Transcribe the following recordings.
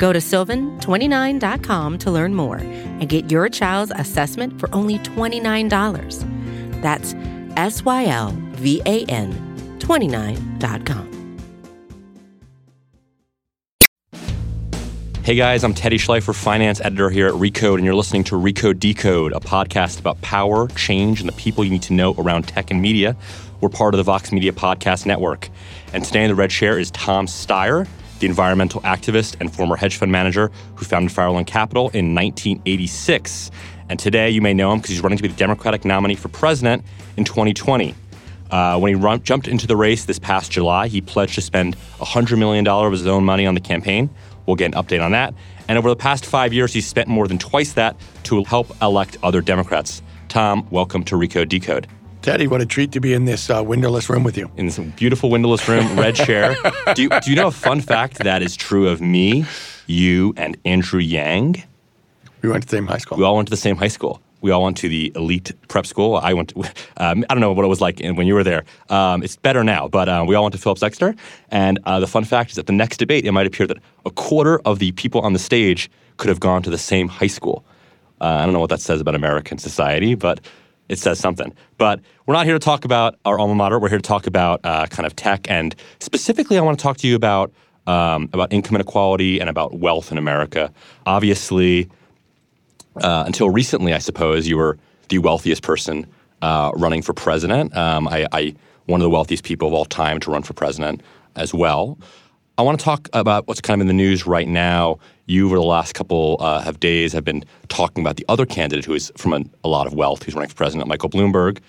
Go to sylvan29.com to learn more and get your child's assessment for only $29. That's S Y L V A N 29.com. Hey guys, I'm Teddy Schleifer, finance editor here at Recode, and you're listening to Recode Decode, a podcast about power, change, and the people you need to know around tech and media. We're part of the Vox Media Podcast Network. And today in the red chair is Tom Steyer, the environmental activist and former hedge fund manager who founded Farallon Capital in 1986. And today you may know him because he's running to be the Democratic nominee for president in 2020. Uh, when he run, jumped into the race this past July, he pledged to spend $100 million of his own money on the campaign. We'll get an update on that. And over the past five years, he's spent more than twice that to help elect other Democrats. Tom, welcome to Recode Decode. Teddy, what a treat to be in this uh, windowless room with you. In this beautiful windowless room, red chair. Do you, do you know a fun fact that is true of me, you, and Andrew Yang? We went to the same high school. We all went to the same high school. We all went to the elite prep school. I went. To, um, I don't know what it was like when you were there. Um, it's better now, but um, we all went to Phillips Exeter. And uh, the fun fact is that the next debate, it might appear that a quarter of the people on the stage could have gone to the same high school. Uh, I don't know what that says about American society, but it says something. But we're not here to talk about our alma mater. We're here to talk about uh, kind of tech, and specifically, I want to talk to you about um, about income inequality and about wealth in America. Obviously uh, until recently, I suppose, you were the wealthiest person uh, running for president. Um, I, I, one of the wealthiest people of all time to run for president as well. I want to talk about what's kind of in the news right now. You, over the last couple uh, of days, have been talking about the other candidate who is from a, a lot of wealth, who's running for president, Michael Bloomberg.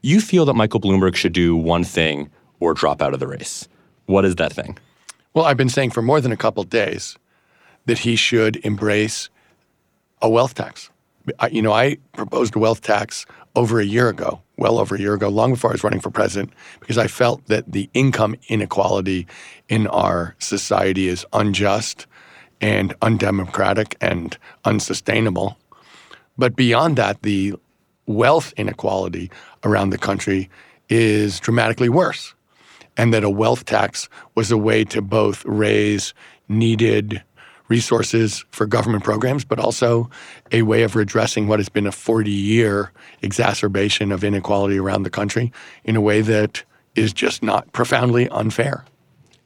You feel that Michael Bloomberg should do one thing or drop out of the race. What is that thing? Well, I've been saying for more than a couple days that he should embrace a wealth tax. I, you know, I proposed a wealth tax over a year ago, well over a year ago, long before I was running for president, because I felt that the income inequality in our society is unjust and undemocratic and unsustainable. But beyond that, the wealth inequality around the country is dramatically worse. And that a wealth tax was a way to both raise needed resources for government programs, but also a way of redressing what has been a 40 year exacerbation of inequality around the country in a way that is just not profoundly unfair.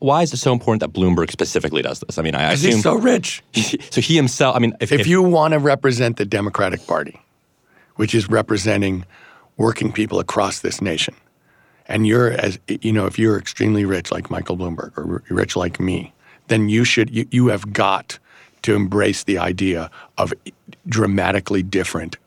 Why is it so important that Bloomberg specifically does this? I mean, I assume he's so rich. so he himself. I mean, if, if, if you want to represent the Democratic Party, which is representing working people across this nation, and you're as you know, if you're extremely rich like Michael Bloomberg or rich like me, then you should you, you have got to embrace the idea of dramatically different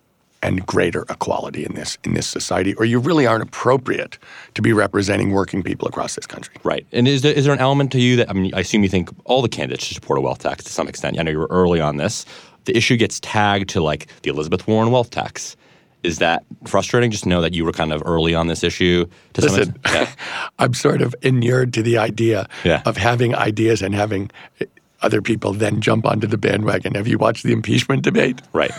and greater equality in this in this society, or you really aren't appropriate to be representing working people across this country. Right. And is there, is there an element to you that I mean, I assume you think all the candidates should support a wealth tax to some extent. I know you were early on this. The issue gets tagged to like the Elizabeth Warren wealth tax. Is that frustrating? Just know that you were kind of early on this issue. To Listen, yeah. I'm sort of inured to the idea yeah. of having ideas and having eh, other people then jump onto the bandwagon. Have you watched the impeachment debate? Right,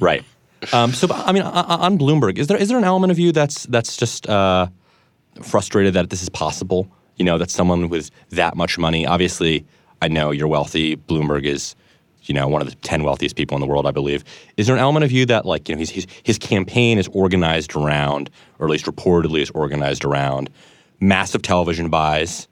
right. Um, so, I mean, on Bloomberg, is there is there an element of you that's that's just uh, frustrated that this is possible? You know, that someone with that much money. Obviously, I know you're wealthy. Bloomberg is you know, one of the 10 wealthiest people in the world, I believe. Is there an element of you that, like, you know, his, his campaign is organized around, or at least reportedly is organized around, massive television buys,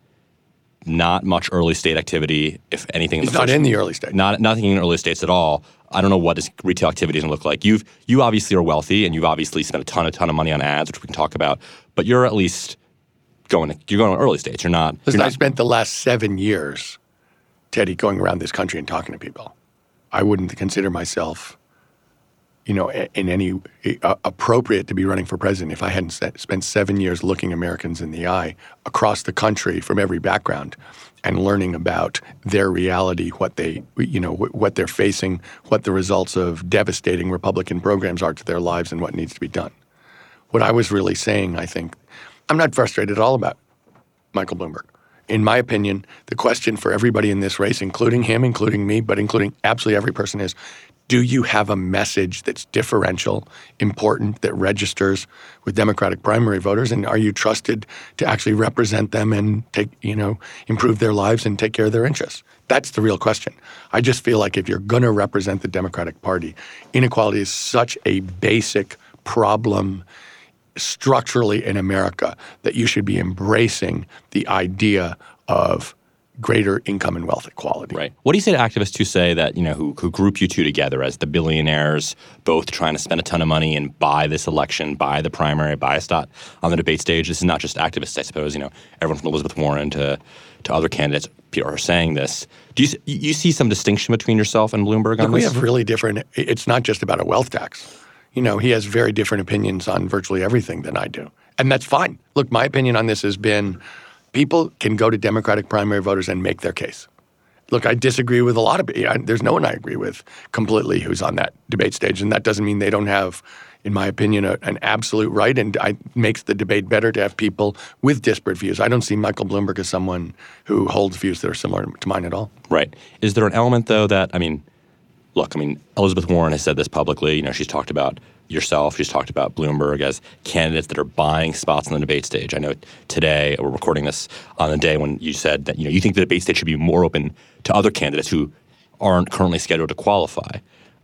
not much early state activity, if anything. He's in not first, in the early state. Not nothing in early states at all. I don't know what his retail activity is going to look like. You've you obviously are wealthy, and you've obviously spent a ton, a ton of money on ads, which we can talk about. But you're at least going. You're going to early states. You're not. Listen, you're not, I spent the last seven years, Teddy, going around this country and talking to people. I wouldn't consider myself you know, in any uh, appropriate to be running for president if I hadn't spent seven years looking Americans in the eye across the country from every background and learning about their reality, what they, you know, what they're facing, what the results of devastating Republican programs are to their lives, and what needs to be done. What I was really saying, I think, I'm not frustrated at all about Michael Bloomberg. In my opinion, the question for everybody in this race, including him, including me, but including absolutely every person, is do you have a message that's differential, important, that registers with Democratic primary voters? And are you trusted to actually represent them and take, you know, improve their lives and take care of their interests? That's the real question. I just feel like if you're going to represent the Democratic Party, inequality is such a basic problem structurally in America that you should be embracing the idea of greater income and wealth equality. Right. What do you say to activists who say that, you know, who, who group you two together as the billionaires, both trying to spend a ton of money and buy this election, buy the primary, buy a spot on the debate stage? This is not just activists, I suppose. You know, everyone from Elizabeth Warren to to other candidates are saying this. Do you you see some distinction between yourself and Bloomberg on Look, this? We have really different. It's not just about a wealth tax. You know, he has very different opinions on virtually everything than I do, and that's fine. Look, my opinion on this has been people can go to Democratic primary voters and make their case. Look, I disagree with a lot of people. There's no one I agree with completely who's on that debate stage, and that doesn't mean they don't have, in my opinion, a, an absolute right. And it makes the debate better to have people with disparate views. I don't see Michael Bloomberg as someone who holds views that are similar to mine at all. Right. Is there an element though that I mean, look, I mean, Elizabeth Warren has said this publicly. You know, she's talked about yourself. just talked about Bloomberg as candidates that are buying spots on the debate stage. I know today we're recording this on the day when you said that you know you think the debate stage should be more open to other candidates who aren't currently scheduled to qualify.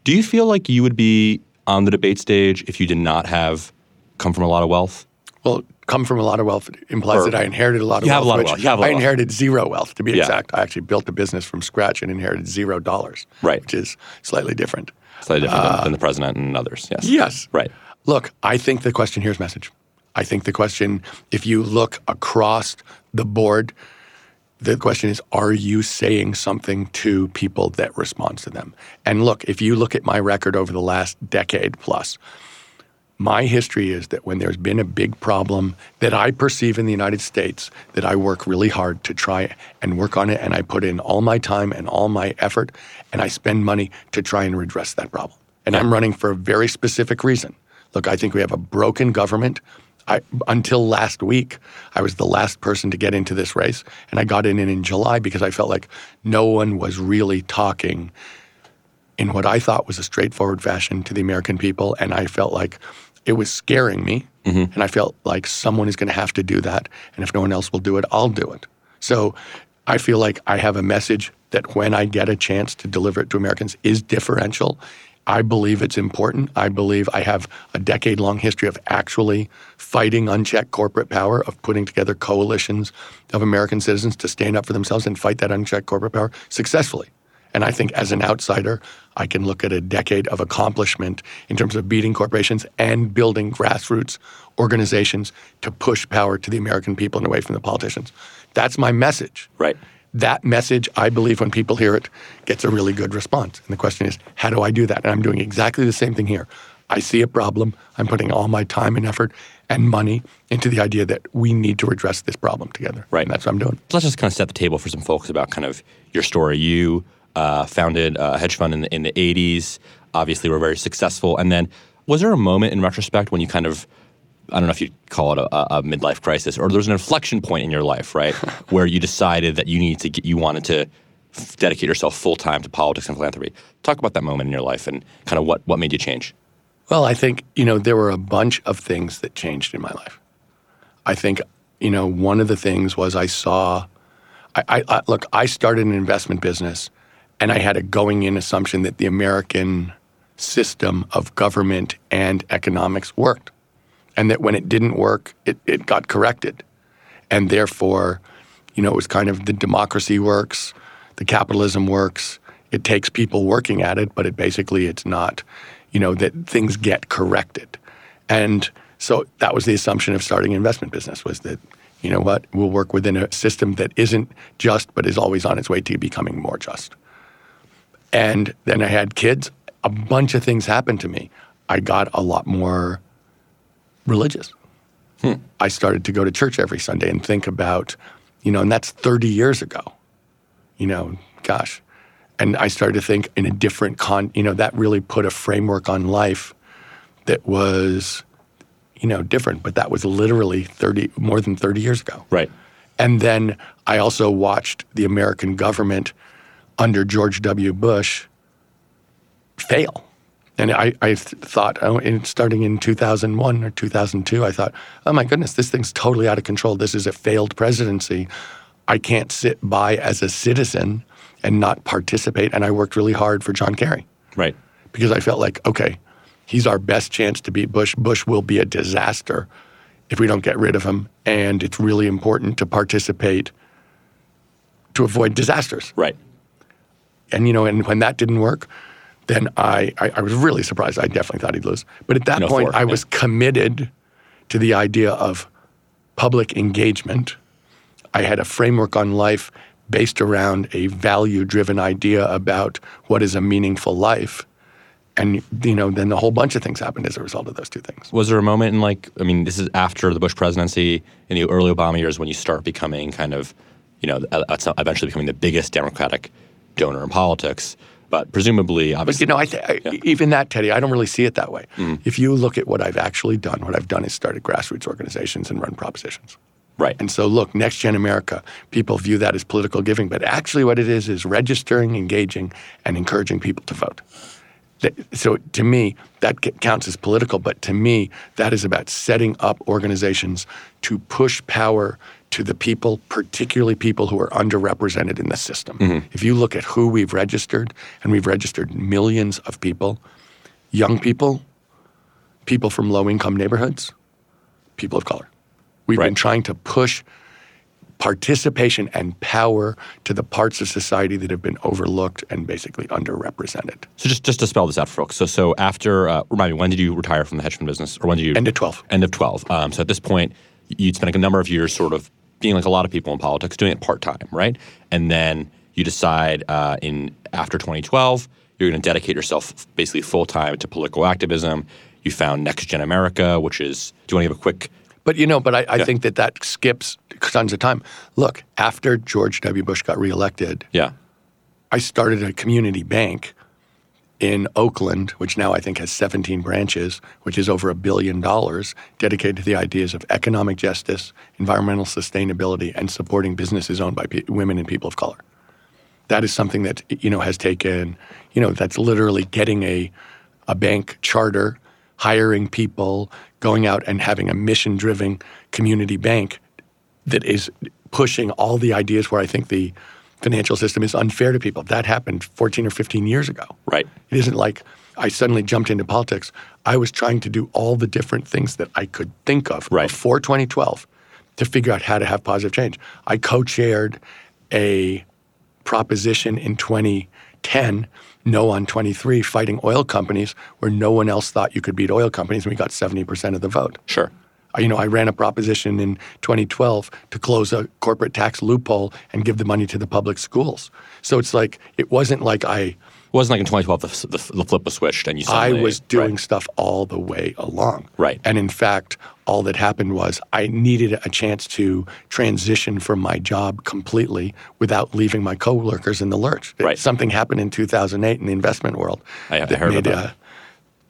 Do you feel like you would be on the debate stage if you did not have come from a lot of wealth? Well, come from a lot of wealth implies or, that I inherited a lot of you wealth. Have a lot of wealth. You have a lot I inherited wealth. zero wealth, to be yeah. exact. I actually built a business from scratch and inherited zero dollars, right. which is slightly different. Slightly different uh, than the president and others. Yes. Yes. Right. Look, I think the question here is message. I think the question, if you look across the board, the question is, are you saying something to people that responds to them? And look, if you look at my record over the last decade plus, my history is that when there's been a big problem that I perceive in the United States, that I work really hard to try and work on it, and I put in all my time and all my effort, and I spend money to try and redress that problem. And I'm running for a very specific reason. Look, I think we have a broken government. I, until last week, I was the last person to get into this race, and I got in in July because I felt like no one was really talking in what I thought was a straightforward fashion to the American people, and I felt like it was scaring me, mm-hmm. and I felt like someone is going to have to do that, and if no one else will do it, I'll do it. So I feel like I have a message that when I get a chance to deliver it to Americans is differential. I believe it's important. I believe I have a decade long history of actually fighting unchecked corporate power, of putting together coalitions of American citizens to stand up for themselves and fight that unchecked corporate power successfully. And I think as an outsider, I can look at a decade of accomplishment in terms of beating corporations and building grassroots organizations to push power to the American people and away from the politicians. That's my message. Right. That message, I believe, when people hear it, gets a really good response. And the question is, how do I do that? And I'm doing exactly the same thing here. I see a problem. I'm putting all my time and effort and money into the idea that we need to address this problem together. Right. And that's what I'm doing. Let's just kind of set the table for some folks about kind of your story. You uh, founded a hedge fund in the, in the 80s, obviously were very successful. And then was there a moment in retrospect when you kind of I don't know if you'd call it a, a midlife crisis, or there's an inflection point in your life, right, where you decided that you needed to get, you wanted to f- dedicate yourself full time to politics and philanthropy. Talk about that moment in your life and kind of what what made you change. Well, I think you know there were a bunch of things that changed in my life. I think you know one of the things was I saw. I, I, I look. I started an investment business, and I had a going in assumption that the American system of government and economics worked and that when it didn't work, it, it got corrected. And therefore, you know, it was kind of the democracy works, the capitalism works. It takes people working at it, but it basically it's not, you know, that things get corrected. And so that was the assumption of starting an investment business was that, you know what, we'll work within a system that isn't just, but is always on its way to becoming more just. And then I had kids. A bunch of things happened to me. I got a lot more religious. Hmm. I started to go to church every Sunday and think about, you know, and that's 30 years ago. You know, gosh. And I started to think in a different con, you know, that really put a framework on life that was, you know, different, but that was literally 30 more than 30 years ago. Right. And then I also watched the American government under George W. Bush fail. And I, I thought, oh, starting in 2001 or 2002, I thought, oh my goodness, this thing's totally out of control. This is a failed presidency. I can't sit by as a citizen and not participate. And I worked really hard for John Kerry Right. because I felt like, okay, he's our best chance to beat Bush. Bush will be a disaster if we don't get rid of him. And it's really important to participate to avoid disasters. Right. And, you know, and when that didn't work, then I, I, I was really surprised. I definitely thought he'd lose. But at that In point, 04, I yeah. was committed to the idea of public engagement. I had a framework on life based around a value driven idea about what is a meaningful life. And, you know, then a whole bunch of things happened as a result of those two things. Was there a moment in like, I mean, this is after the Bush presidency in the early Obama years when you start becoming kind of, you know, eventually becoming the biggest Democratic donor in politics. But presumably, But obviously, you know, I th- I, even that, Teddy, I don't really see it that way. Mm. If you look at what I've actually done, what I've done is started grassroots organizations and run propositions. right. And so, look, Next Gen America, people view that as political giving, but actually, what it is is registering, engaging, and encouraging people to vote. So, to me, that counts as political, but to me, that is about setting up organizations to push power to the people, particularly people who are underrepresented in the system. If you look at who we've registered, and we've registered millions of people young people, people from low income neighborhoods, people of color. We've been trying to push participation and power to the parts of society that have been overlooked and basically underrepresented. So just just to spell this out folks. So so after uh, remind me, when did you retire from the hedge fund business, or when did you End of 12. End of twelve. Um, so at this point, you'd spent a number of years sort of being like a lot of people in politics, doing it part time, right? And then you decide uh, in after 2012, you're going to dedicate yourself basically full time to political activism. You found Next Gen America, which is. Do you want to give a quick? But you know, but I, I think that that skips tons of time. Look, after George W. Bush got reelected, Yeah. I started a community bank in Oakland, which now I think has 17 branches, which is over a billion dollars, dedicated to the ideas of economic justice, environmental sustainability, and supporting businesses owned by pe- women and people of color. That is something that you know has taken, you know, that's literally getting a a bank charter, hiring people, going out and having a mission-driven community bank that is pushing all the ideas where I think the financial system is unfair to people. That happened 14 or 15 years ago. Right. It isn't like I suddenly jumped into politics. I was trying to do all the different things that I could think of Right. before 2012 to figure out how to have positive change. I co-chaired a proposition in 2010, no on 23, fighting oil companies where no one else thought you could beat oil companies, and we got 70% of the vote. Sure. You know, I ran a proposition in 2012 to close a corporate tax loophole and give the money to the public schools. So it's like it wasn't like I It wasn't like in 2012 the, the, the flip was switched and you I was doing Right. stuff all the way along. Right. And in fact, all that happened was I needed a chance to transition from my job completely without leaving my coworkers in the lurch. Right. Something happened in 2008 in the investment world I- I heard made about uh,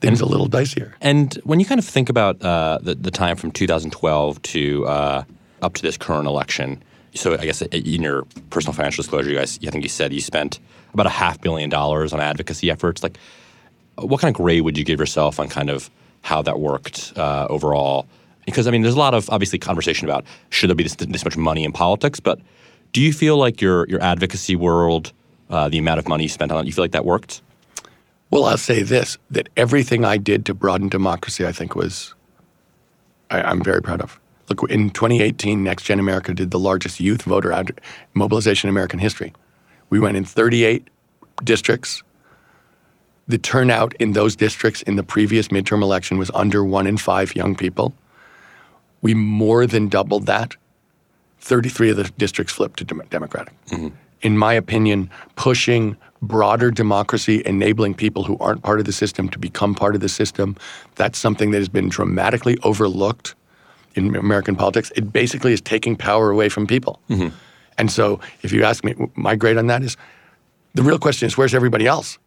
things a little dicier. And when you kind of think about uh, the, the time from 2012 to uh, up to this current election, so I guess in your personal financial disclosure, you guys, I think you said you spent about a half billion dollars on advocacy efforts. Like, what kind of grade would you give yourself on kind of how that worked uh, overall? Because I mean, there's a lot of obviously conversation about should there be this, this much money in politics, but do you feel like your your advocacy world, uh, the amount of money you spent on it, you feel like that worked? Well, I'll say this that everything I did to broaden democracy, I think, was I, I'm very proud of. Look, in 2018, Next Gen America did the largest youth voter mobilization in American history. We went in 38 districts. The turnout in those districts in the previous midterm election was under one in five young people. We more than doubled that. 33 of the districts flipped to Dem- Democratic. Mm-hmm. In my opinion, pushing broader democracy, enabling people who aren't part of the system to become part of the system. That's something that has been dramatically overlooked in American politics. It basically is taking power away from people. Mm-hmm. And so, if you ask me, my grade on that is the real question is where's everybody else?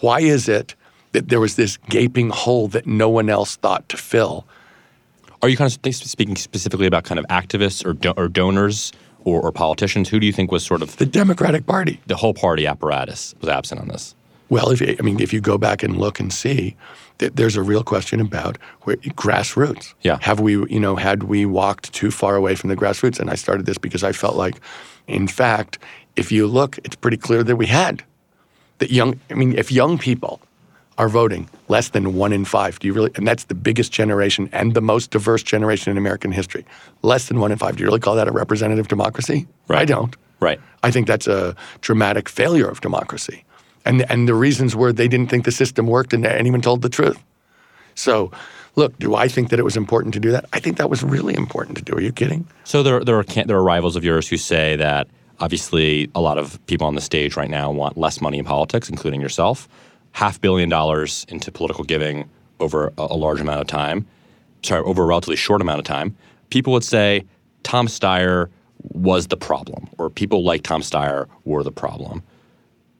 Why is it that there was this gaping hole that no one else thought to fill? Are you kind of speaking specifically about kind of activists or, do- or donors or, or politicians? Who do you think was sort of The Democratic Party. the whole party apparatus was absent on this? Well, if you, I mean, if you go back and look and see, that there's a real question about where, grassroots. Yeah. Have we, you know, had we walked too far away from the grassroots? And I started this because I felt like, in fact, if you look, it's pretty clear that we had. That young, I mean, if young people are voting less than one in five, do you really? And that's the biggest generation and the most diverse generation in American history. Less than one in five. Do you really call that a representative democracy? I don't. Right. I think that's a dramatic failure of democracy. And, and the reasons were they didn't think the system worked and anyone told the truth. So, look, do I think that it was important to do that? I think that was really important to do. Are you kidding? So there, there are there are rivals of yours who say that obviously a lot of people on the stage right now want less money in politics, including yourself. Half billion dollars into political giving over a, a large amount of time, sorry, over a relatively short amount of time. People would say Tom Steyer was the problem, or people like Tom Steyer were the problem.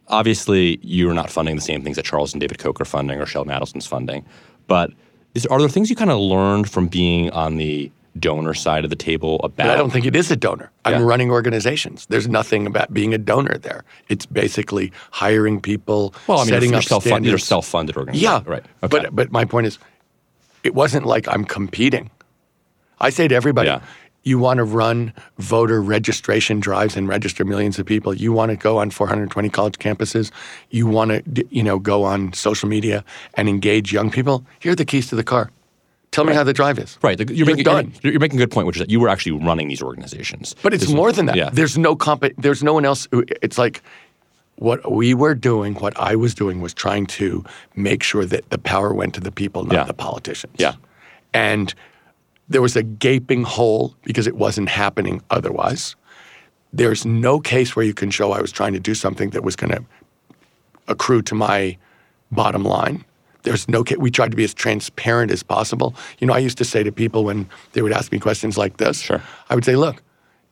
Obviously, you're not funding the same things that Charles and David Koch are funding or Sheldon Adelson's funding, but is, are there things you kind of learned from being on the donor side of the table about? But I don't think it is a donor. I'm Yeah. running organizations. There's nothing about being a donor there. It's basically hiring people, Well, I mean, setting up self-funded, you're self-funded organizations. Yeah, right? Okay. But but my point is, it wasn't like I'm competing. I say to everybody, Yeah. you want to run voter registration drives and register millions of people. You want to go on 420 college campuses. You want to you know go on social media and engage young people. Here are the keys to the car. Tell me how the drive is. right, you're, You're making, done. You're, you're making a good point, which is that you were actually running these organizations. But it's This- more than that. Yeah. There's no comp- There's no one else. Who, it's like what we were doing. What I was doing was trying to make sure that the power went to the people, not Yeah. the politicians. Yeah. And there was a gaping hole because it wasn't happening otherwise. There's no case where you can show I was trying to do something that was going to accrue to my bottom line. There's no we tried to be as transparent as possible. You know, I used to say to people when they would ask me questions like this, Sure. I would say, "Look,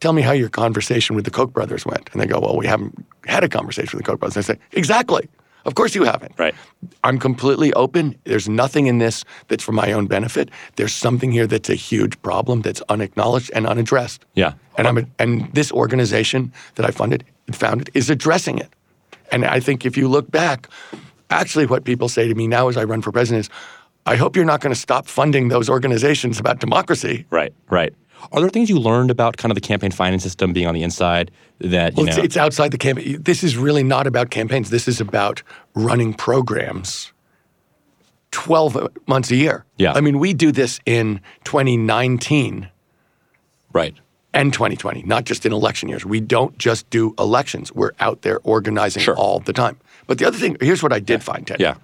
tell me how your conversation with the Koch brothers went." And they go, "Well, we haven't had a conversation with the Koch brothers." And I say, "Exactly. Of course you haven't." Right. I'm completely open. There's nothing in this that's for my own benefit. There's something here that's a huge problem that's unacknowledged and unaddressed. Yeah. And I'm a, and this organization that I funded and founded is addressing it. And I think if you look back, actually what people say to me now as I run for president is, I hope you're not going to stop funding those organizations about democracy. Right, right. Are there things you learned about kind of the campaign finance system being on the inside that you Well, it's, know? it's outside the campaign. This is really not about campaigns. This is about running programs 12 months a year. Yeah. I mean, we do this in 2019 right. and 2020, not just in election years. We don't just do elections. We're out there organizing Sure. all the time. But the other thing, here's what I did find, Ted. Yeah.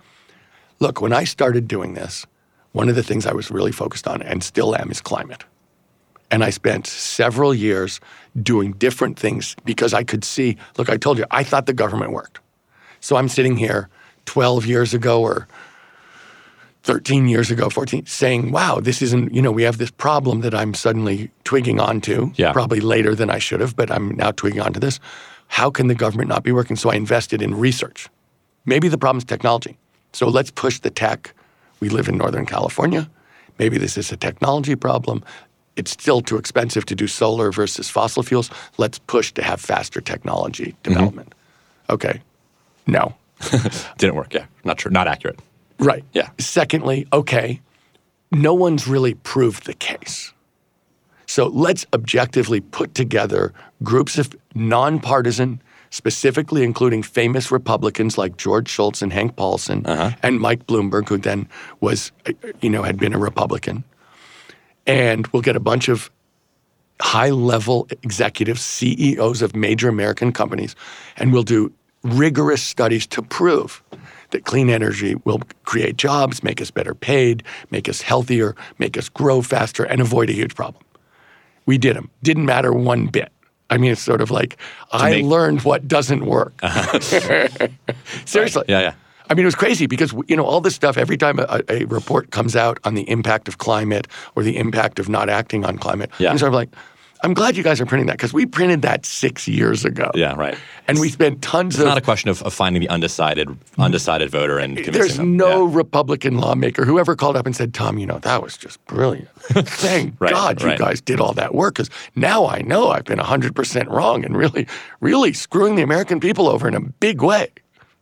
Look, when I started doing this, one of the things I was really focused on and still am is climate. And I spent several years doing different things because I could see, look, I told you, I thought the government worked. So I'm sitting here 12 years ago or 13 years ago, 14, saying, wow, this isn't, you know, we have this problem that I'm suddenly twigging onto, Yeah. probably later than I should have, but I'm now twigging onto this. How can the government not be working? So I invested in research. Maybe the problem is technology. So let's push the tech. We live in Northern California. Maybe this is a technology problem. It's still too expensive to do solar versus fossil fuels. Let's push to have faster technology mm-hmm. development. Okay. No. Didn't work. Yeah. Not true. Not accurate. Right. Yeah. Secondly, okay, no one's really proved the case. So let's objectively put together groups of nonpartisan, specifically including famous Republicans like George Shultz and Hank Paulson and Mike Bloomberg, who then was, uh, you know, had been a Republican. And we'll get a bunch of high level executives, CEOs of major American companies, and we'll do rigorous studies to prove that clean energy will create jobs, make us better paid, make us healthier, make us grow faster, and avoid a huge problem. We did them. Didn't matter one bit. I mean, it's sort of like I make- learned what doesn't work. Uh-huh. Seriously. Yeah, yeah. I mean, it was crazy because you know all this stuff. Every time a, a report comes out on the impact of climate or the impact of not acting on climate, Yeah. I'm sort of like, I'm glad you guys are printing that because we printed that six years ago. Yeah, right. and we spent tons It's of. not a question of, of finding the undecided undecided voter and convincing there's them. no Yeah. Republican lawmaker who ever called up and said, "Tom, you know that was just brilliant. Thank Right, God you right. guys did all that work because now I know I've been 100 percent wrong and really, really screwing the American people over in a big way."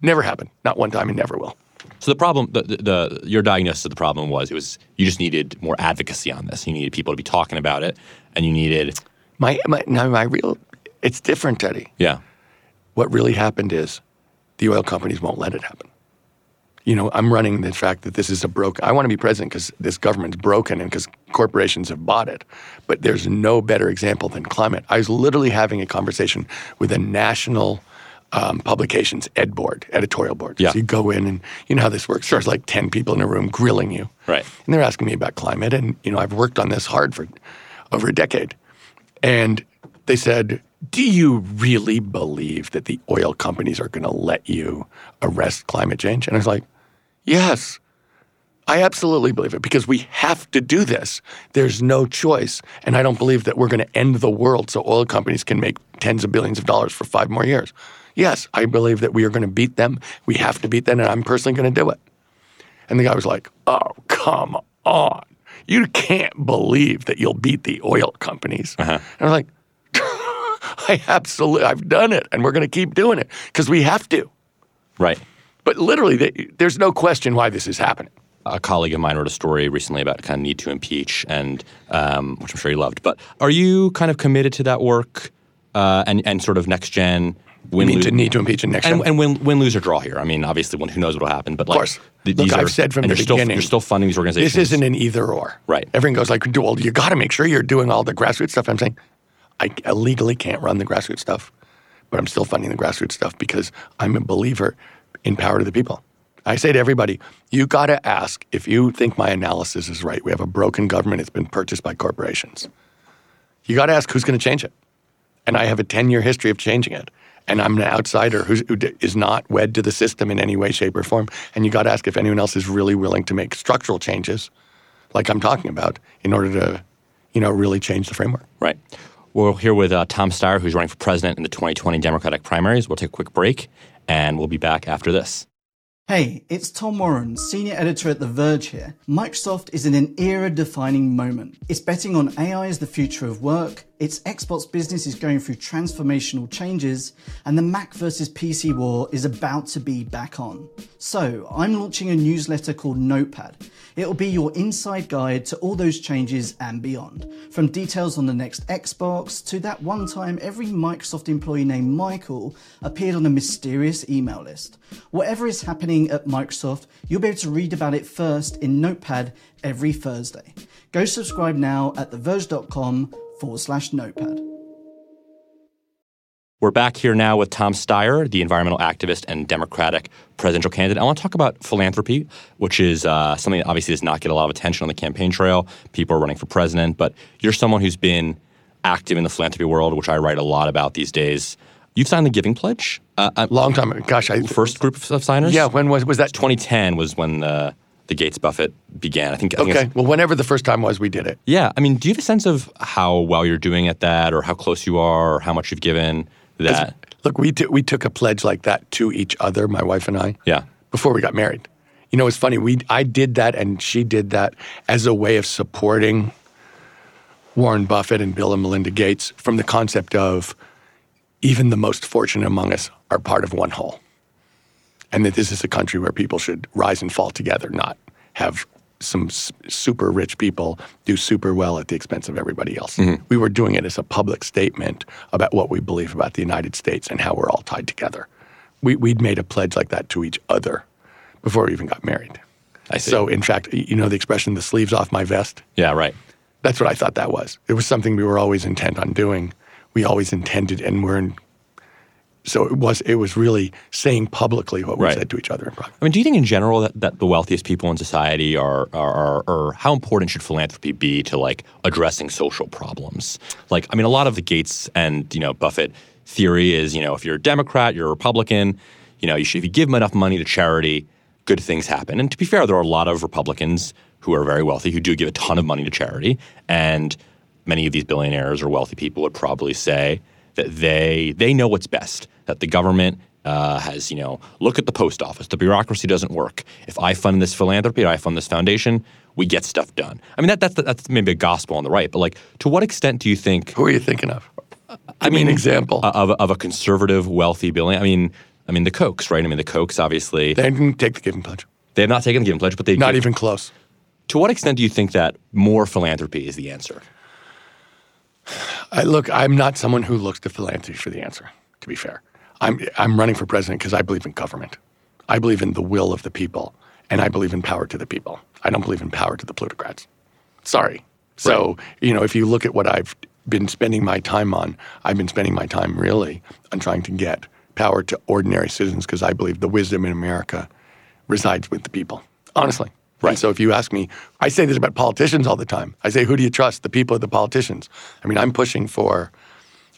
Never happened. Not one time, and never will. So the problem, the, the, the your diagnosis of the problem was it was you just needed more advocacy on this. You needed people to be talking about it, and you needed My, my now my real, it's different, Teddy. yeah, What really happened is the oil companies won't let it happen. You know, I'm running the fact that this is a broke. I want to be president because this government's broken and because corporations have bought it. But there's no better example than climate. I was literally having a conversation with a national um, publications ed board, editorial board. Yeah. So you go in and you know how this works. There's like 10 people in a room grilling you. Right. And they're asking me about climate. And, you know, I've worked on this hard for over a decade. And they said, Do you really believe that the oil companies are going to let you arrest climate change? And I was like, Yes, I absolutely believe it because we have to do this. There's no choice. And I don't believe that we're going to end the world so oil companies can make tens of billions of dollars for five more years. Yes, I believe that we are going to beat them. We have to beat them, and I'm personally going to do it. And the guy was like, Oh, come on. You can't believe that you'll beat the oil companies. And I'm like, I absolutely, I've done it, and we're going to keep doing it because we have to. right. But literally, they, there's no question why this is happening. A colleague of mine wrote a story recently about kind of need to impeach, and um, which I'm sure you loved. But are you kind of committed to that work uh, and and sort of next gen? Win, need lose- to need to impeach him next and, time. and win, win, lose or draw here. I mean, obviously, who knows what will happen? But like, course. th- Look, these I've said from the you're still, beginning, you're still funding these organizations. This isn't an either or. Right. Everyone goes like, well, you got to make sure you're doing all the grassroots stuff. I'm saying, I I legally can't run the grassroots stuff, but I'm still funding the grassroots stuff because I'm a believer in power to the people. I say to everybody, you got to ask if you think my analysis is right. We have a broken government. It's been purchased by corporations. You got to ask who's going to change it. And I have a 10 year history of changing it. And I'm an outsider who's, who d- is not wed to the system in any way, shape, or form. And you got to ask if anyone else is really willing to make structural changes, like I'm talking about, in order to, you know, really change the framework. Right. We're here with uh, Tom Steyer, who's running for president in the 2020 Democratic primaries. We'll take a quick break, and we'll be back after this. Hey, it's Tom Warren, senior editor at The Verge here. Microsoft is in an era defining moment. It's betting on AI as the future of work, its Xbox business is going through transformational changes, and the Mac versus PC war is about to be back on. So, I'm launching a newsletter called Notepad. It'll be your inside guide to all those changes and beyond. From details on the next Xbox to that one time every Microsoft employee named Michael appeared on a mysterious email list. Whatever is happening at Microsoft, you'll be able to read about it first in Notepad every Thursday. Go subscribe now at theverge.com forward slash notepad. We're back here now with Tom Steyer, the environmental activist and Democratic presidential candidate. I want to talk about philanthropy, which is uh, something that obviously does not get a lot of attention on the campaign trail. People are running for president, but you're someone who's been active in the philanthropy world, which I write a lot about these days. You've signed the Giving Pledge. Uh, Long time. Gosh, I first group of signers. Yeah. When was was that? 2010 was when the the Gates Buffett began. I think. I think Okay. Well, whenever the first time was, we did it. Yeah, I mean, do you have a sense of how well you're doing at that, or how close you are, or how much you've given? That Look, we t- we took a pledge like that to each other, my wife and I. Yeah. Before we got married, you know, it's funny. We I did that, and she did that as a way of supporting Warren Buffett and Bill and Melinda Gates from the concept of even the most fortunate among us are part of one whole, and that this is a country where people should rise and fall together, not have some s- super rich people do super well at the expense of everybody else. Mm-hmm. We were doing it as a public statement about what we believe about the United States and how we're all tied together. We, we'd made a pledge like that to each other before we even got married. I see. So, in fact, you know the expression, the sleeves off my vest? yeah, right. That's what I thought that was. It was something we were always intent on doing. We always intended, and we're in, So it was it was really saying publicly what we Right. said to each other in private. I mean, do you think in general that, that the wealthiest people in society are, are, are, or how important should philanthropy be to like addressing social problems? Like, I mean, a lot of the Gates and you know Buffett theory is, you know, if you're a Democrat, you're a Republican, you know, you should, if you give them enough money to charity, good things happen. And to be fair, there are a lot of Republicans who are very wealthy who do give a ton of money to charity, and many of these billionaires or wealthy people would probably say that they they know what's best. That the government uh, has, you know, look at the post office. The bureaucracy doesn't work. If I fund this philanthropy, or I fund this foundation, we get stuff done. I mean, that, that's that's maybe a gospel on the right, but like, to what extent do you think? Who are you thinking of? I me an example. of of a conservative, wealthy billionaire. I mean, I mean the Kochs, right? I mean the Kochs, obviously, They didn't take the giving pledge. they have not taken the Giving Pledge, but they Not give- even close. To what extent do you think that more philanthropy is the answer? I, look, I'm not someone who looks to philanthropy for the answer. To be fair, I'm I'm running for president because I believe in government. I believe in the will of the people, and I believe in power to the people. I don't believe in power to the plutocrats. Sorry. So you know, if you look at what I've been spending my time on, I've been spending my time really on trying to get power to ordinary citizens because I believe the wisdom in America resides with the people. Honestly. Right. so if you ask me, I say this about politicians all the time. I say, who do you trust, the people or the politicians? I mean, I'm pushing for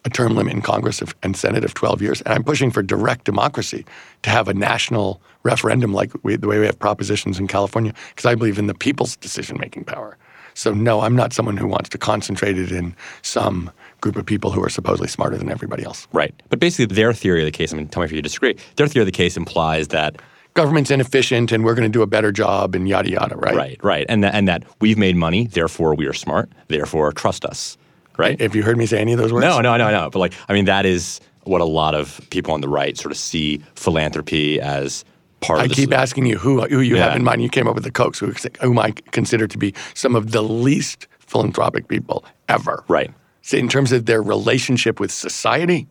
a term limit in Congress of, and Senate of 12 years, and I'm pushing for direct democracy to have a national referendum like we, the way we have propositions in California, because I believe in the people's decision making power. So, no, I'm not someone who wants to concentrate it in some group of people who are supposedly smarter than everybody else. Right. But basically, their theory of the case, I mean, tell me if you disagree, their theory of the case implies that, Government's inefficient and we're going to do a better job and yada, yada, right? right, right, and that, and that we've made money, therefore we are smart, therefore trust us, right? Have you heard me say any of those words? No, no, no, no. But like, I mean, that is what a lot of people on the right sort of see philanthropy as part I of keep asking you who who you have in mind. You came up with the Kochs, who, whom I consider to be some of the least philanthropic people ever. Right. So in terms of their relationship with society,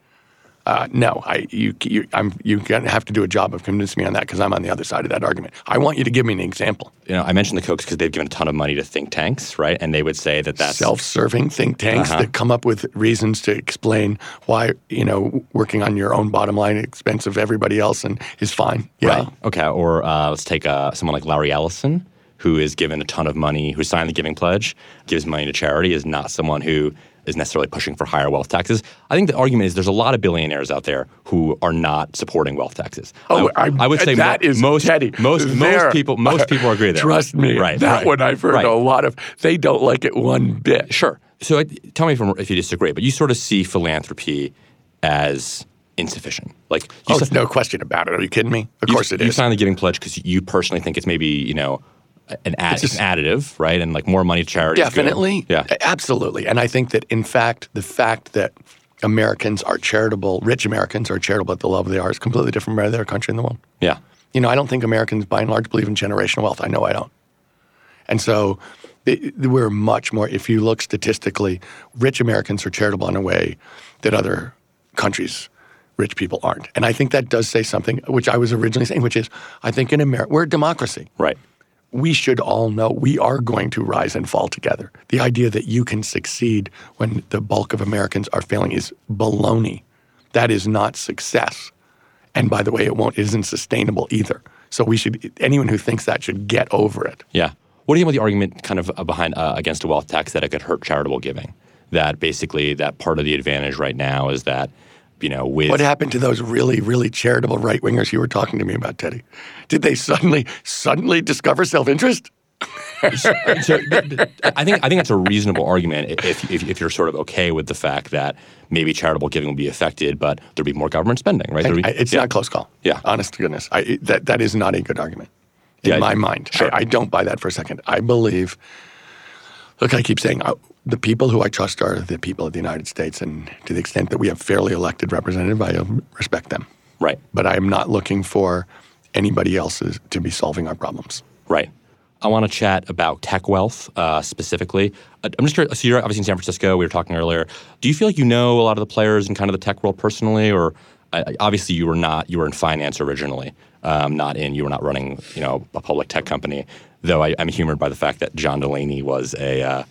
uh, no, I you you I'm you gonna have to do a job of convincing me on that because I'm on the other side of that argument. I want you to give me an example. You know, I mentioned the Kochs because they've given a ton of money to think tanks, right? And they would say that that's Self-serving think tanks Uh-huh. that come up with reasons to explain why you know working on your own bottom line expense of everybody else and is fine. Yeah. Right. Okay. Or uh, let's take uh, someone like Larry Ellison, who is given a ton of money, who signed the Giving Pledge, gives money to charity, is not someone who is necessarily pushing for higher wealth taxes. I think the argument is there's a lot of billionaires out there who are not supporting wealth taxes. Oh, I, I would say that mo- is most most most people most people agree there. Trust me, Right. That right, one I've heard right. a lot of. They don't like it one bit. Sure. So I, tell me if, if you disagree, but you sort of see philanthropy as insufficient. Like you Oh, si- no question about it. Are you kidding me? Of you, course it you is. signed the Giving Pledge because you personally think it's maybe you know an, add, just- an additive, right? And like more money to charity. is good. Definitely. Yeah. Absolutely. And I think that, in fact, the fact that Americans are charitable, rich Americans are charitable at the level they are, is completely different from other country in the world. Yeah. You know, I don't think Americans, by and large, believe in generational wealth. I know I don't. And so we're much more, if you look statistically, rich Americans are charitable in a way that other countries, rich people aren't. And I think that does say something, which I was originally saying, which is I think in America, we're a democracy Right. We should all know we are going to rise and fall together. The idea that you can succeed when the bulk of Americans are failing is baloney. That is not success. And by the way, it won't it isn't sustainable either. So we should anyone who thinks that should get over it. Yeah. What do you think about the argument kind of uh, behind uh, against a wealth tax that it could hurt charitable giving? That basically that part of the advantage right now is that you know with What happened to those really, really charitable right wingers you were talking to me about, Teddy? Did they suddenly, suddenly discover self interest? so th- I think I think that's a reasonable argument if, if if you're sort of okay with the fact that maybe charitable giving will be affected, but there'll be more government spending, right? Be- It's yeah. not a close call. Yeah. Honest to goodness. I, that, that is not a good argument in Yeah, my mind. sure. I, I don't buy that for a second. I believe, look, I keep saying uh, the people who I trust are the people of the United States. And to the extent that we have fairly elected representative, I um, respect them. Right. But I am not looking for anybody else's to be solving our problems. Right. I want to chat about tech wealth uh, specifically. Uh, I'm just curious. So you're obviously in San Francisco. We were talking earlier. Do you feel like you know a lot of the players in kind of the tech world personally, or uh, obviously you were not. You were in finance originally, um, not in. You were not running, you know, a public tech company. Though I, I'm humored by the fact that John Delaney was a uh,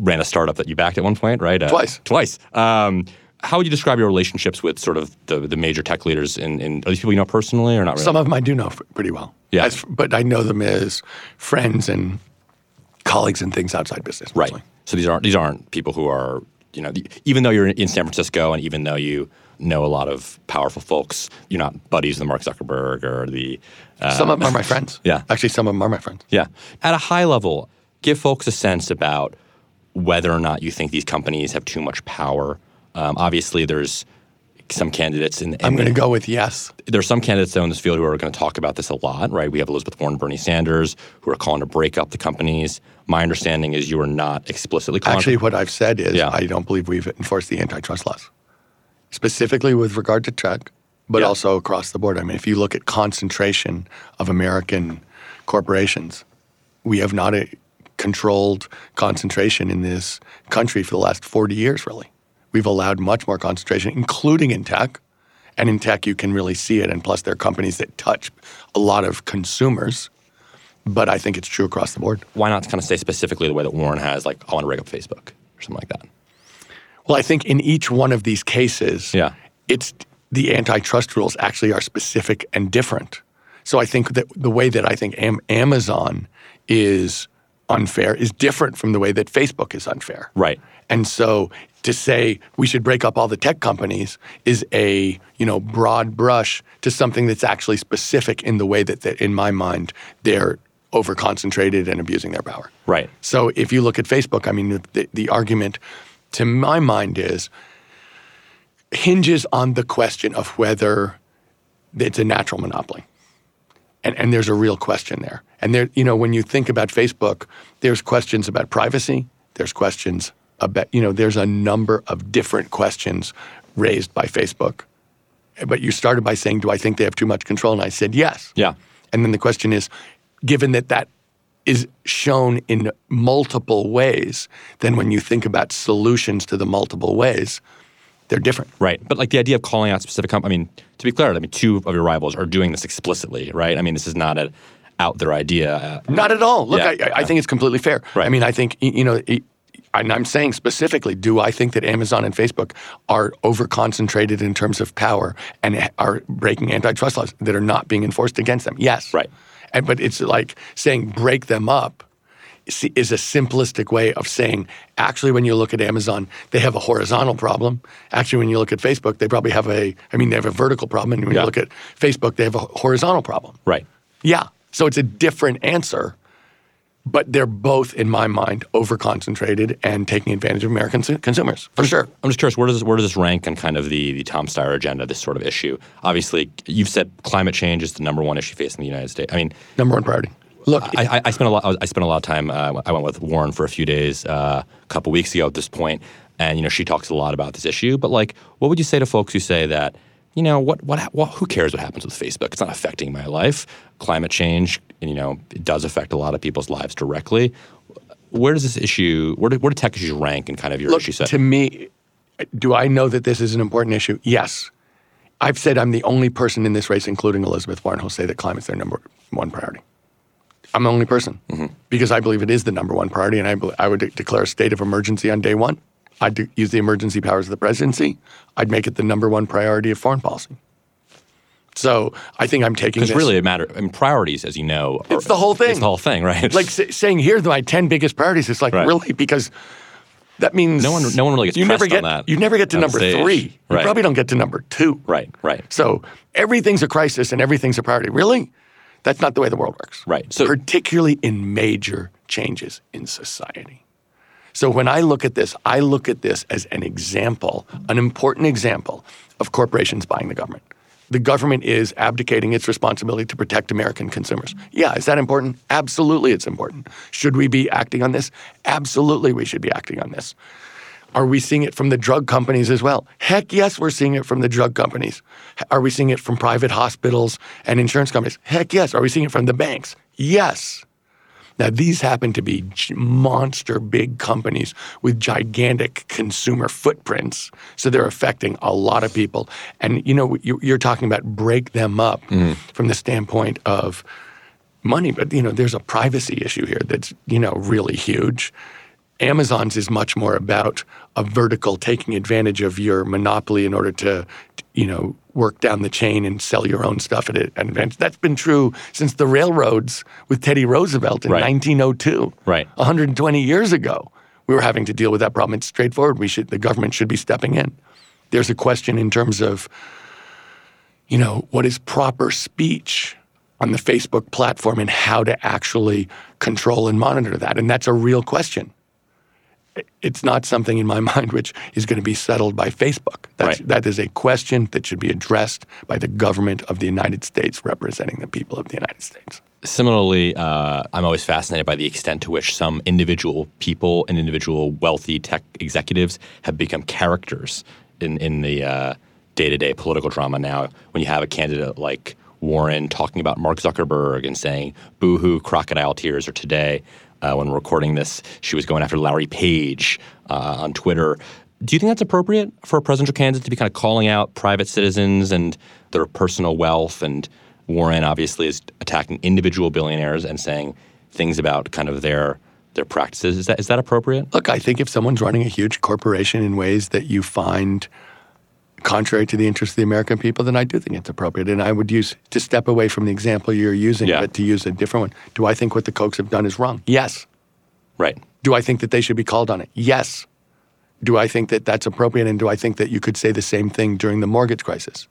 ran a startup that you backed at one point, right? Uh, Twice. Twice. Um, how would you describe your relationships with sort of the, the major tech leaders? In, in are these people you know personally or not really? Some of them I do know f- pretty well. Yeah. As- but I know them as friends and colleagues and things outside business. right. So these aren't these aren't people who are you know the, even though you're in San Francisco and even though you know a lot of powerful folks, you're not buddies with Mark Zuckerberg or the uh, Some of them are my friends. Yeah. Actually, some of them are my friends. Yeah. At a high level, give folks a sense about whether or not you think these companies have too much power. Um, obviously, there's some candidates in. in I'm going to go with yes. There's some candidates though in this field who are going to talk about this a lot, right? We have Elizabeth Warren, Bernie Sanders, who are calling to break up the companies. My understanding is you are not explicitly calling. Actually, what I've said is Yeah. I don't believe we've enforced the antitrust laws, specifically with regard to tech, but Yeah. also across the board. I mean, if you look at concentration of American corporations, we have not a controlled concentration in this country for the last 40 years, really. We've allowed much more concentration, including in tech. And in tech, you can really see it. And plus, there are companies that touch a lot of consumers. But I think it's true across the board. why not kind of say specifically the way that Warren has, like, I want to break up Facebook or something like that? Well, I think in each one of these cases, Yeah. it's the antitrust rules actually are specific and different. So I think that the way that I think Am- Amazon is unfair is different from the way that Facebook is unfair. Right. And so to say we should break up all the tech companies is a, you know, broad brush to something that's actually specific in the way that, that in my mind they're overconcentrated and abusing their power. Right. So if you look at Facebook, I mean, the, the argument to my mind is hinges on the question of whether it's a natural monopoly. And, and there's a real question there. And there, you know, when you think about Facebook, there's questions about privacy. There's questions about, you know, there's a number of different questions raised by Facebook. But you started by saying, do I think they have too much control? And I said, yes. Yeah. And then the question is, given that that is shown in multiple ways, then when you think about solutions to the multiple ways, they're different. Right. But like the idea of calling out specific companies, I mean, to be clear, I mean, two of your rivals are doing this explicitly, right? I mean, this is not an out there idea. Uh, Not at all. Look, Yeah. I, I think it's completely fair. Right. I mean, I think, you know, it- and I'm saying specifically, do I think that Amazon and Facebook are over concentrated in terms of power and are breaking antitrust laws that are not being enforced against them? Yes. Right. And, but it's like saying break them up is a simplistic way of saying actually when you look at Amazon they have a horizontal problem actually when you look at Facebook they probably have a I mean they have a vertical problem and when Yeah. you look at Facebook they have a horizontal problem right. yeah so it's a different answer but they're both in my mind over concentrated and taking advantage of American consumers for sure I'm just curious, where does where does this rank on kind of the the Tom Steyer agenda, this sort of issue? Obviously, you've said climate change is the number one issue facing the United States. I mean, number one priority look I, I, I spent a lot. I spent a lot of time. Uh, I went with Warren for a few days uh, a couple weeks ago at this point, and you know she talks a lot about this issue. But like, what would you say to folks who say that? You know what? What? what who cares what happens with Facebook? It's not affecting my life. Climate change, you know, it does affect a lot of people's lives directly. Where does this issue? Where do, where do tech issues rank in kind of your Look, issue set? to me, do I know that this is an important issue? Yes. I've said I'm the only person in this race, including Elizabeth Warren, who'll say that climate's their number one priority. I'm the only person mm-hmm. because I believe it is the number one priority, and I, bel- I would de- declare a state of emergency on day one. I'd do, use the emergency powers of the presidency. I'd make it the number one priority of foreign policy. So I think I'm taking Because really, it matter. I mean, priorities, as you know, are- It's the whole thing. It's the whole thing, right? like s- saying here are my 10 biggest priorities. It's like, Right. really? Because that means No one- no one really gets you never get, that You never get to number stage. three. You Right. probably don't get to number two. right, right. So everything's a crisis and everything's a priority. Really? That's not the way the world works. Right. So- particularly in major changes in society. So when I look at this, I look at this as an example, an important example of corporations buying the government. The government is abdicating its responsibility to protect American consumers. Yeah, is that important? Absolutely, it's important. Should we be acting on this? Absolutely, we should be acting on this. Are we seeing it from the drug companies as well? Heck yes, we're seeing it from the drug companies. Are we seeing it from private hospitals and insurance companies? Heck yes. Are we seeing it from the banks? Yes. Now, these happen to be monster big companies with gigantic consumer footprints. So they're affecting a lot of people. And, you know, you- you're talking about break them up mm-hmm. from the standpoint of money. But, you know, there's a privacy issue here that's, you know, really huge. Amazon's is much more about a vertical taking advantage of your monopoly in order to, you know, work down the chain and sell your own stuff at an advantage. That's been true since the railroads with Teddy Roosevelt in Right. 1902. Right. 120 years ago, we were having to deal with that problem. It's straightforward. We should, the government should be stepping in. There's a question in terms of, you know, what is proper speech on the Facebook platform and how to actually control and monitor that. And that's a real question. It's not something in my mind which is going to be settled by Facebook. That's, Right. That is a question that should be addressed by the government of the United States representing the people of the United States. Similarly, uh, I'm always fascinated by the extent to which some individual people and individual wealthy tech executives have become characters in, in the uh, day-to-day political drama now. When you have a candidate like Warren talking about Mark Zuckerberg and saying "boo-hoo, crocodile tears," or today uh, when recording this, she was going after Larry Page uh, on Twitter. Do you think that's appropriate for a presidential candidate to be kind of calling out private citizens and their personal wealth? And Warren obviously is attacking individual billionaires and saying things about kind of their their practices. Is that is that appropriate? Look, I think if someone's running a huge corporation in ways that you find contrary to the interests of the American people, then I do think it's appropriate. And I would use to step away from the example you're using, Yeah. but to use a different one. Do I think what the Kochs have done is wrong? Yes. Right. Do I think that they should be called on it? Yes. Do I think that that's appropriate? And do I think that you could say the same thing during the mortgage crisis?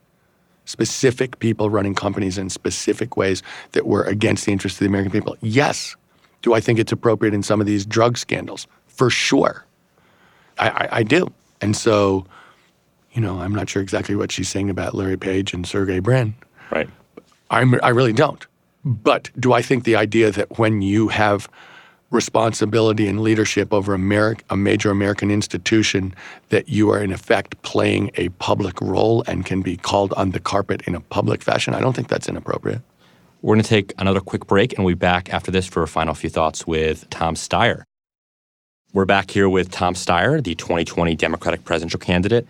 Specific people running companies in specific ways that were against the interests of the American people? Yes. Do I think it's appropriate in some of these drug scandals? For sure. I, I, I do. And so, you know, I'm not sure exactly what she's saying about Larry Page and Sergey Brin. Right. I'm, I really don't. But do I think the idea that when you have responsibility and leadership over Ameri- a major American institution, that you are in effect playing a public role and can be called on the carpet in a public fashion? I don't think that's inappropriate. We're going to take another quick break and we'll be back after this for a final few thoughts with Tom Steyer. We're back here with Tom Steyer, the 2020 Democratic presidential candidate.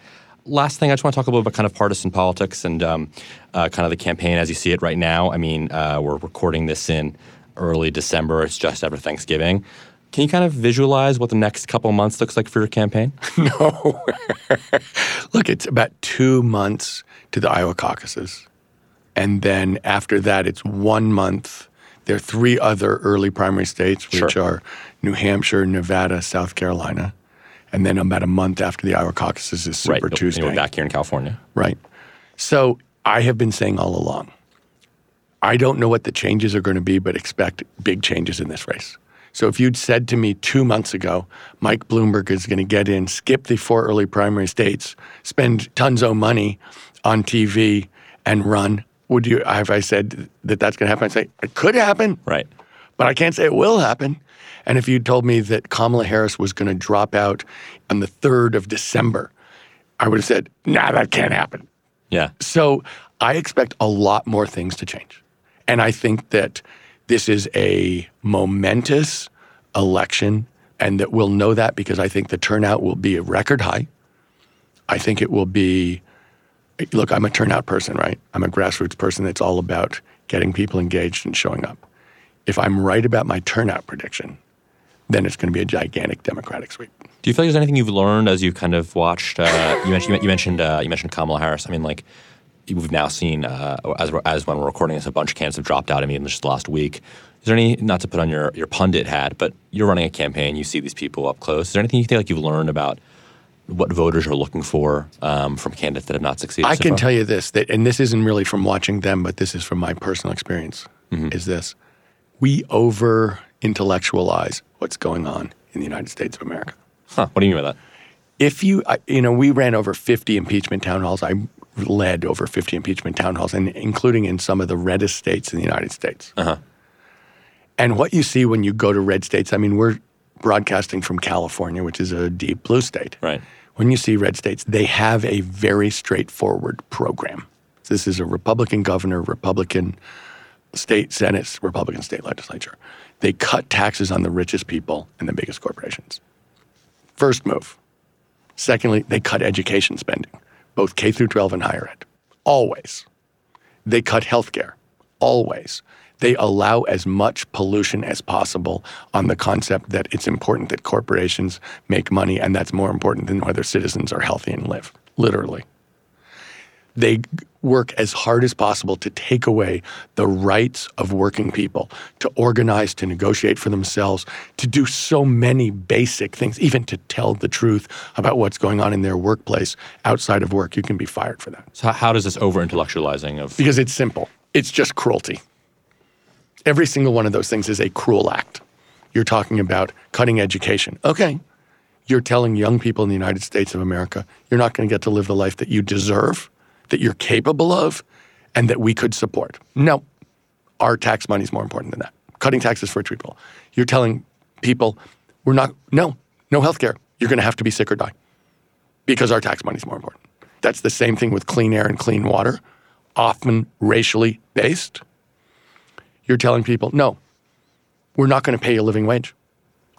Last thing, I just want to talk a little bit about kind of partisan politics and um, uh, kind of the campaign as you see it right now. I mean, uh, we're recording this in early December. It's just after Thanksgiving. Can you kind of visualize what the next couple months looks like for your campaign? No. Look, it's about two months to the Iowa caucuses. And then after that, it's one month. There are three other early primary states, which Sure. are New Hampshire, Nevada, South Carolina. And then about a month after the Iowa caucuses is Super right. Tuesday. We're back here in California. Right. So I have been saying all along, I don't know what the changes are going to be, but expect big changes in this race. So if you'd said to me two months ago, Mike Bloomberg is going to get in, skip the four early primary states, spend tons of money on TV, and run, would you have I said that that's going to happen? I'd say it could happen, Right. but I can't say it will happen. And if you told me that Kamala Harris was going to drop out on the 3rd of December, I would have said, nah, that can't happen. Yeah. So I expect a lot more things to change. And I think that this is a momentous election and that we'll know that because I think the turnout will be a record high. I think it will be look, I'm a turnout person, right? I'm a grassroots person that's all about getting people engaged and showing up. If I'm right about my turnout prediction, then it's going to be a gigantic Democratic sweep. Do you feel like there's anything you've learned as you've kind of watched? Uh, you mentioned you mentioned uh, you mentioned Kamala Harris. I mean, like we've now seen uh, as as when we're recording this, a bunch of candidates have dropped out. I mean, just last week. Is there any not to put on your your pundit hat, but you're running a campaign. You see these people up close. Is there anything you think like you've learned about what voters are looking for um, from candidates that have not succeeded? I so can far? tell you this, that, and this isn't really from watching them, but this is from my personal experience, is this. We over intellectualize what's going on in the United States of America. Huh, what do you mean by that? If you, I- you know, we ran over 50 impeachment town halls. I led over 50 impeachment town halls, and including in some of the reddest states in the United States. Uh-huh. And what you see when you go to red states, I mean, we're broadcasting from California, which is a deep blue state. Right. When you see red states, they have a very straightforward program. This is a Republican governor, Republican state Senate, Republican state legislature. They cut taxes on the richest people and the biggest corporations. First move. Secondly, they cut education spending, both K through 12 and higher ed. Always. They cut health care. Always. They allow as much pollution as possible on the concept that it's important that corporations make money, and that's more important than whether citizens are healthy and live, literally. They work as hard as possible to take away the rights of working people, to organize, to negotiate for themselves, to do so many basic things, even to tell the truth about what's going on in their workplace outside of work. You can be fired for that So how, does this over intellectualizing of because it's simple. It's just cruelty. Every single one of those things is a cruel act. You're talking about cutting education. Okay. You're telling young people in the United States of America, you're not going to get to live the life that you deserve, that you're capable of, and that we could support. No. Our tax money is more important than that. Cutting taxes for rich people. You're telling people, we're not, no, no health care. You're going to have to be sick or die because our tax money is more important. That's the same thing with clean air and clean water, often racially based. You're telling people, no, we're not going to pay you a living wage.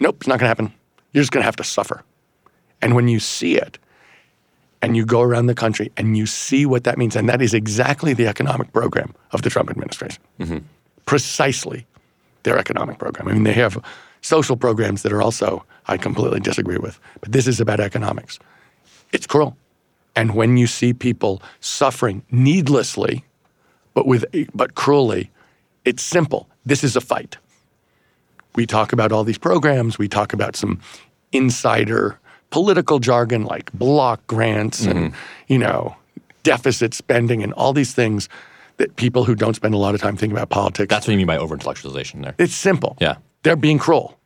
Nope, it's not going to happen. You're just going to have to suffer. And when you see it, and you go around the country and you see what that means, and that is exactly the economic program of the Trump administration. Mm-hmm. Precisely their economic program. I mean, they have social programs that are also, I completely disagree with, but this is about economics. It's cruel. And when you see people suffering needlessly, but with but cruelly, it's simple. This is a fight. We talk about all these programs. We talk about some insider political jargon like block grants and mm-hmm. you know deficit spending and all these things that people who don't spend a lot of time thinking about politics. that's what you mean by over intellectualization there. It's simple. Yeah. They're being cruel.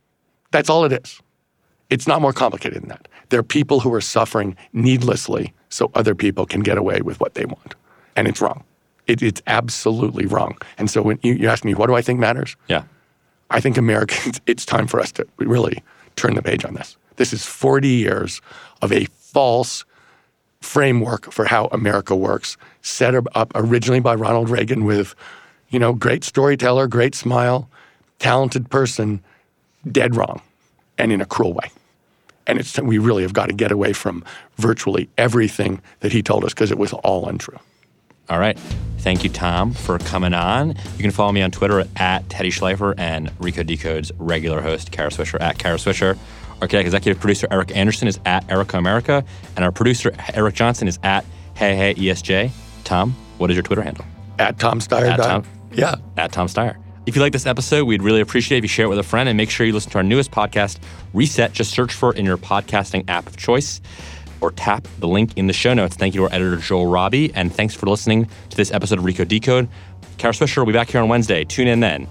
That's all it is. It's not more complicated than that. There are people who are suffering needlessly so other people can get away with what they want. And it's wrong. It, it's absolutely wrong. And so when you, you ask me, what do I think matters? Yeah. I think Americans, it's time for us to really turn the page on this. This is 40 years of a false framework for how America works, set up originally by Ronald Reagan with, you know, great storyteller, great smile, talented person, dead wrong and in a cruel way. And it's we really have got to get away from virtually everything that he told us because it was all untrue. All right. Thank you, Tom, for coming on. You can follow me on Twitter at Teddy Schleifer and Recode Decode's regular host, Kara Swisher, at Kara Swisher. Our executive producer, Erica Anderson, is at Erica America. And our producer, Eric Johnson, is at Hey Hey ESJ. Tom, what is your Twitter handle? At Tom Steyer. At Tom? Yeah. At Tom Steyer. If you like this episode, we'd really appreciate if you share it with a friend and make sure you listen to our newest podcast, Reset. Just search for it in your podcasting app of choice or tap the link in the show notes. Thank you to our editor, Joel Robbie, and thanks for listening to this episode of Recode Decode. Kara Swisher will be back here on Wednesday. Tune in then.